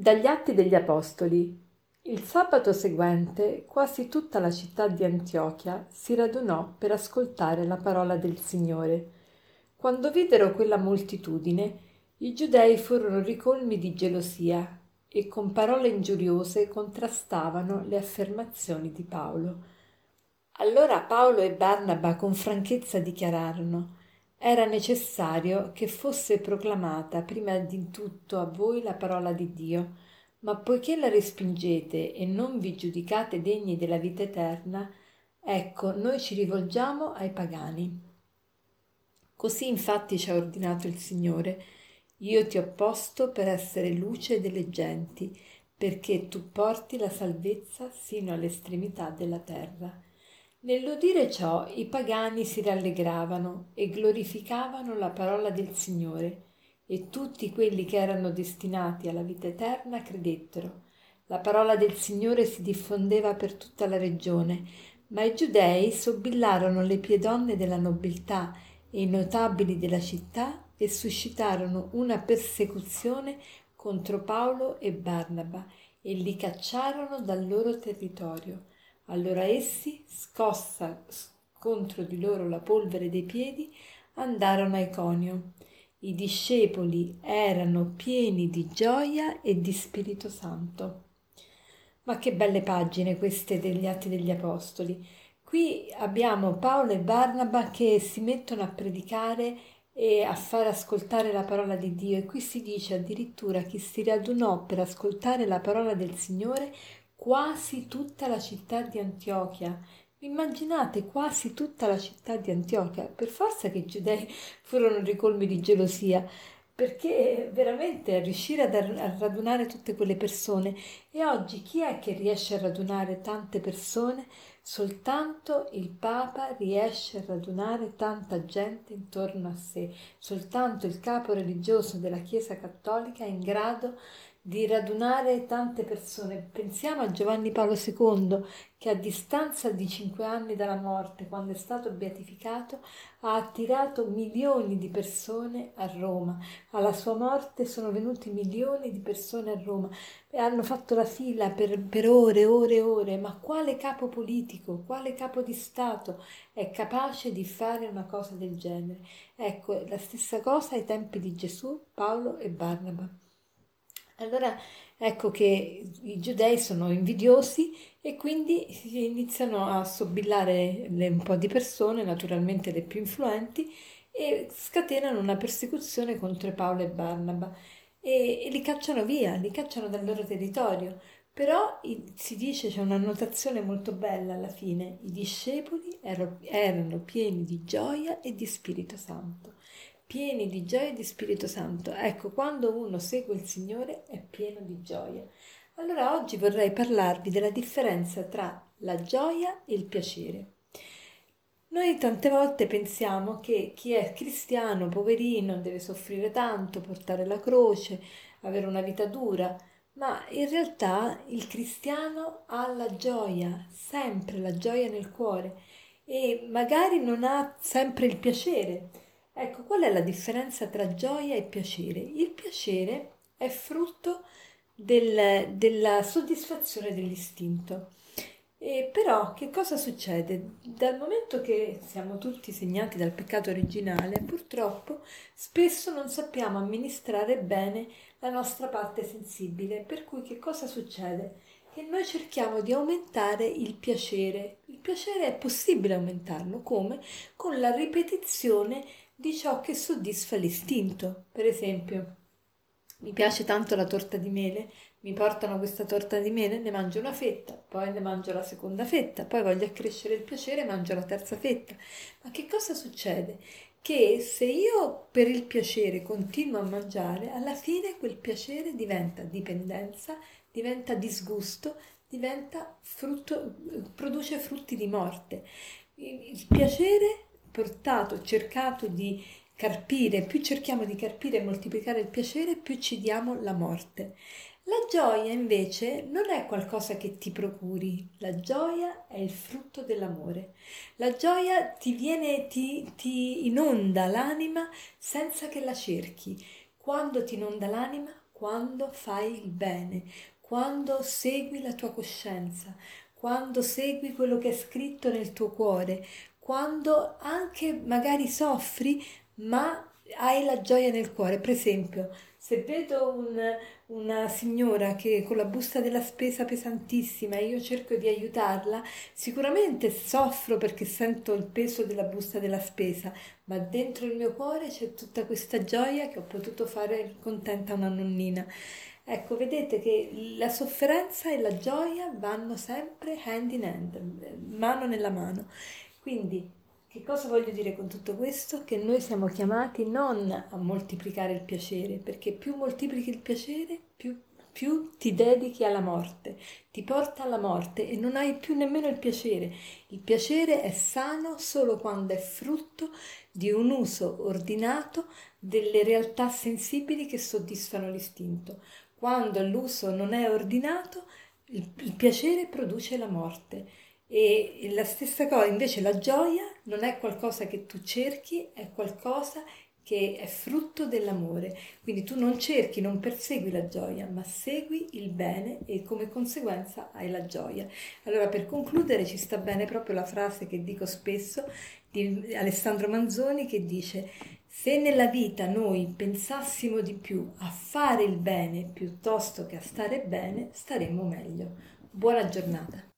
Dagli Atti degli Apostoli. Il sabato seguente quasi tutta la città di Antiochia si radunò per ascoltare la parola del Signore. Quando videro quella moltitudine, i giudei furono ricolmi di gelosia e con parole ingiuriose contrastavano le affermazioni di Paolo. Allora Paolo e Barnaba con franchezza dichiararono era necessario che fosse proclamata prima di tutto a voi la parola di Dio, ma poiché la respingete e non vi giudicate degni della vita eterna, ecco, noi ci rivolgiamo ai pagani. Così infatti ci ha ordinato il Signore, io ti ho posto per essere luce delle genti, perché tu porti la salvezza sino all'estremità della terra. Nell'udire ciò i pagani si rallegravano e glorificavano la parola del Signore, e tutti quelli che erano destinati alla vita eterna credettero. La parola del Signore si diffondeva per tutta la regione, ma i giudei sobbillarono le piedonne della nobiltà e i notabili della città e suscitarono una persecuzione contro Paolo e Barnaba e li cacciarono dal loro territorio allora essi, scossa contro di loro la polvere dei piedi, andarono a Iconio. I discepoli erano pieni di gioia e di Spirito Santo. Ma che belle pagine queste degli Atti degli Apostoli. Qui abbiamo Paolo e Barnaba che si mettono a predicare e a far ascoltare la parola di Dio e qui si dice addirittura che si radunò per ascoltare la parola del Signore quasi tutta la città di Antiochia. Immaginate quasi tutta la città di Antiochia, per forza che i giudei furono ricolmi di gelosia, perché veramente riuscire a radunare tutte quelle persone e oggi chi è che riesce a radunare tante persone? Soltanto il Papa riesce a radunare tanta gente intorno a sé, soltanto il capo religioso della Chiesa Cattolica è in grado di radunare tante persone. Pensiamo a Giovanni Paolo II che a distanza di cinque anni dalla morte, quando è stato beatificato, ha attirato milioni di persone a Roma. Alla sua morte sono venuti milioni di persone a Roma e hanno fatto la fila per, per ore, ore, ore. Ma quale capo politico, quale capo di Stato è capace di fare una cosa del genere? Ecco, la stessa cosa ai tempi di Gesù, Paolo e Barnaba. Allora ecco che i giudei sono invidiosi e quindi iniziano a sobillare un po' di persone, naturalmente le più influenti, e scatenano una persecuzione contro Paolo e Barnaba e, e li cacciano via, li cacciano dal loro territorio. Però si dice, c'è un'annotazione molto bella alla fine, i discepoli erano pieni di gioia e di Spirito Santo pieni di gioia e di Spirito Santo. Ecco, quando uno segue il Signore è pieno di gioia. Allora oggi vorrei parlarvi della differenza tra la gioia e il piacere. Noi tante volte pensiamo che chi è cristiano, poverino, deve soffrire tanto, portare la croce, avere una vita dura, ma in realtà il cristiano ha la gioia, sempre la gioia nel cuore e magari non ha sempre il piacere, Ecco, qual è la differenza tra gioia e piacere? Il piacere è frutto del, della soddisfazione dell'istinto. E però che cosa succede? Dal momento che siamo tutti segnati dal peccato originale, purtroppo spesso non sappiamo amministrare bene la nostra parte sensibile, per cui che cosa succede? Che noi cerchiamo di aumentare il piacere. Il piacere è possibile aumentarlo come? Con la ripetizione di ciò che soddisfa l'istinto. Per esempio, mi piace tanto la torta di mele, mi portano questa torta di mele, ne mangio una fetta, poi ne mangio la seconda fetta, poi voglio accrescere il piacere mangio la terza fetta. Ma che cosa succede? Che se io per il piacere continuo a mangiare, alla fine quel piacere diventa dipendenza, diventa disgusto, diventa frutto, produce frutti di morte. Il piacere portato, cercato di carpire, più cerchiamo di carpire e moltiplicare il piacere, più ci diamo la morte. La gioia invece non è qualcosa che ti procuri, la gioia è il frutto dell'amore. La gioia ti viene, ti, ti inonda l'anima senza che la cerchi. Quando ti inonda l'anima? quando fai il bene, quando segui la tua coscienza, quando segui quello che è scritto nel tuo cuore, quando anche magari soffri, ma hai la gioia nel cuore. Per esempio, se vedo un, una signora che con la busta della spesa pesantissima e io cerco di aiutarla, sicuramente soffro perché sento il peso della busta della spesa, ma dentro il mio cuore c'è tutta questa gioia che ho potuto fare contenta una nonnina. Ecco, vedete che la sofferenza e la gioia vanno sempre hand in hand, mano nella mano. Quindi che cosa voglio dire con tutto questo? Che noi siamo chiamati non a moltiplicare il piacere, perché più moltiplichi il piacere, più, più, ti dedichi alla morte, ti porta alla morte e non hai più nemmeno il piacere. Il piacere è sano solo quando è frutto di un uso ordinato delle realtà sensibili che soddisfano l'istinto. Quando l'uso non è ordinato, il, il piacere produce la morte. E la stessa cosa, invece la gioia non è qualcosa che tu cerchi, è qualcosa che è frutto dell'amore. Quindi tu non cerchi, non persegui la gioia, ma segui il bene e come conseguenza hai la gioia. Allora per concludere ci sta bene proprio la frase che dico spesso di Alessandro Manzoni che dice se nella vita noi pensassimo di più a fare il bene piuttosto che a stare bene, staremmo meglio. Buona giornata.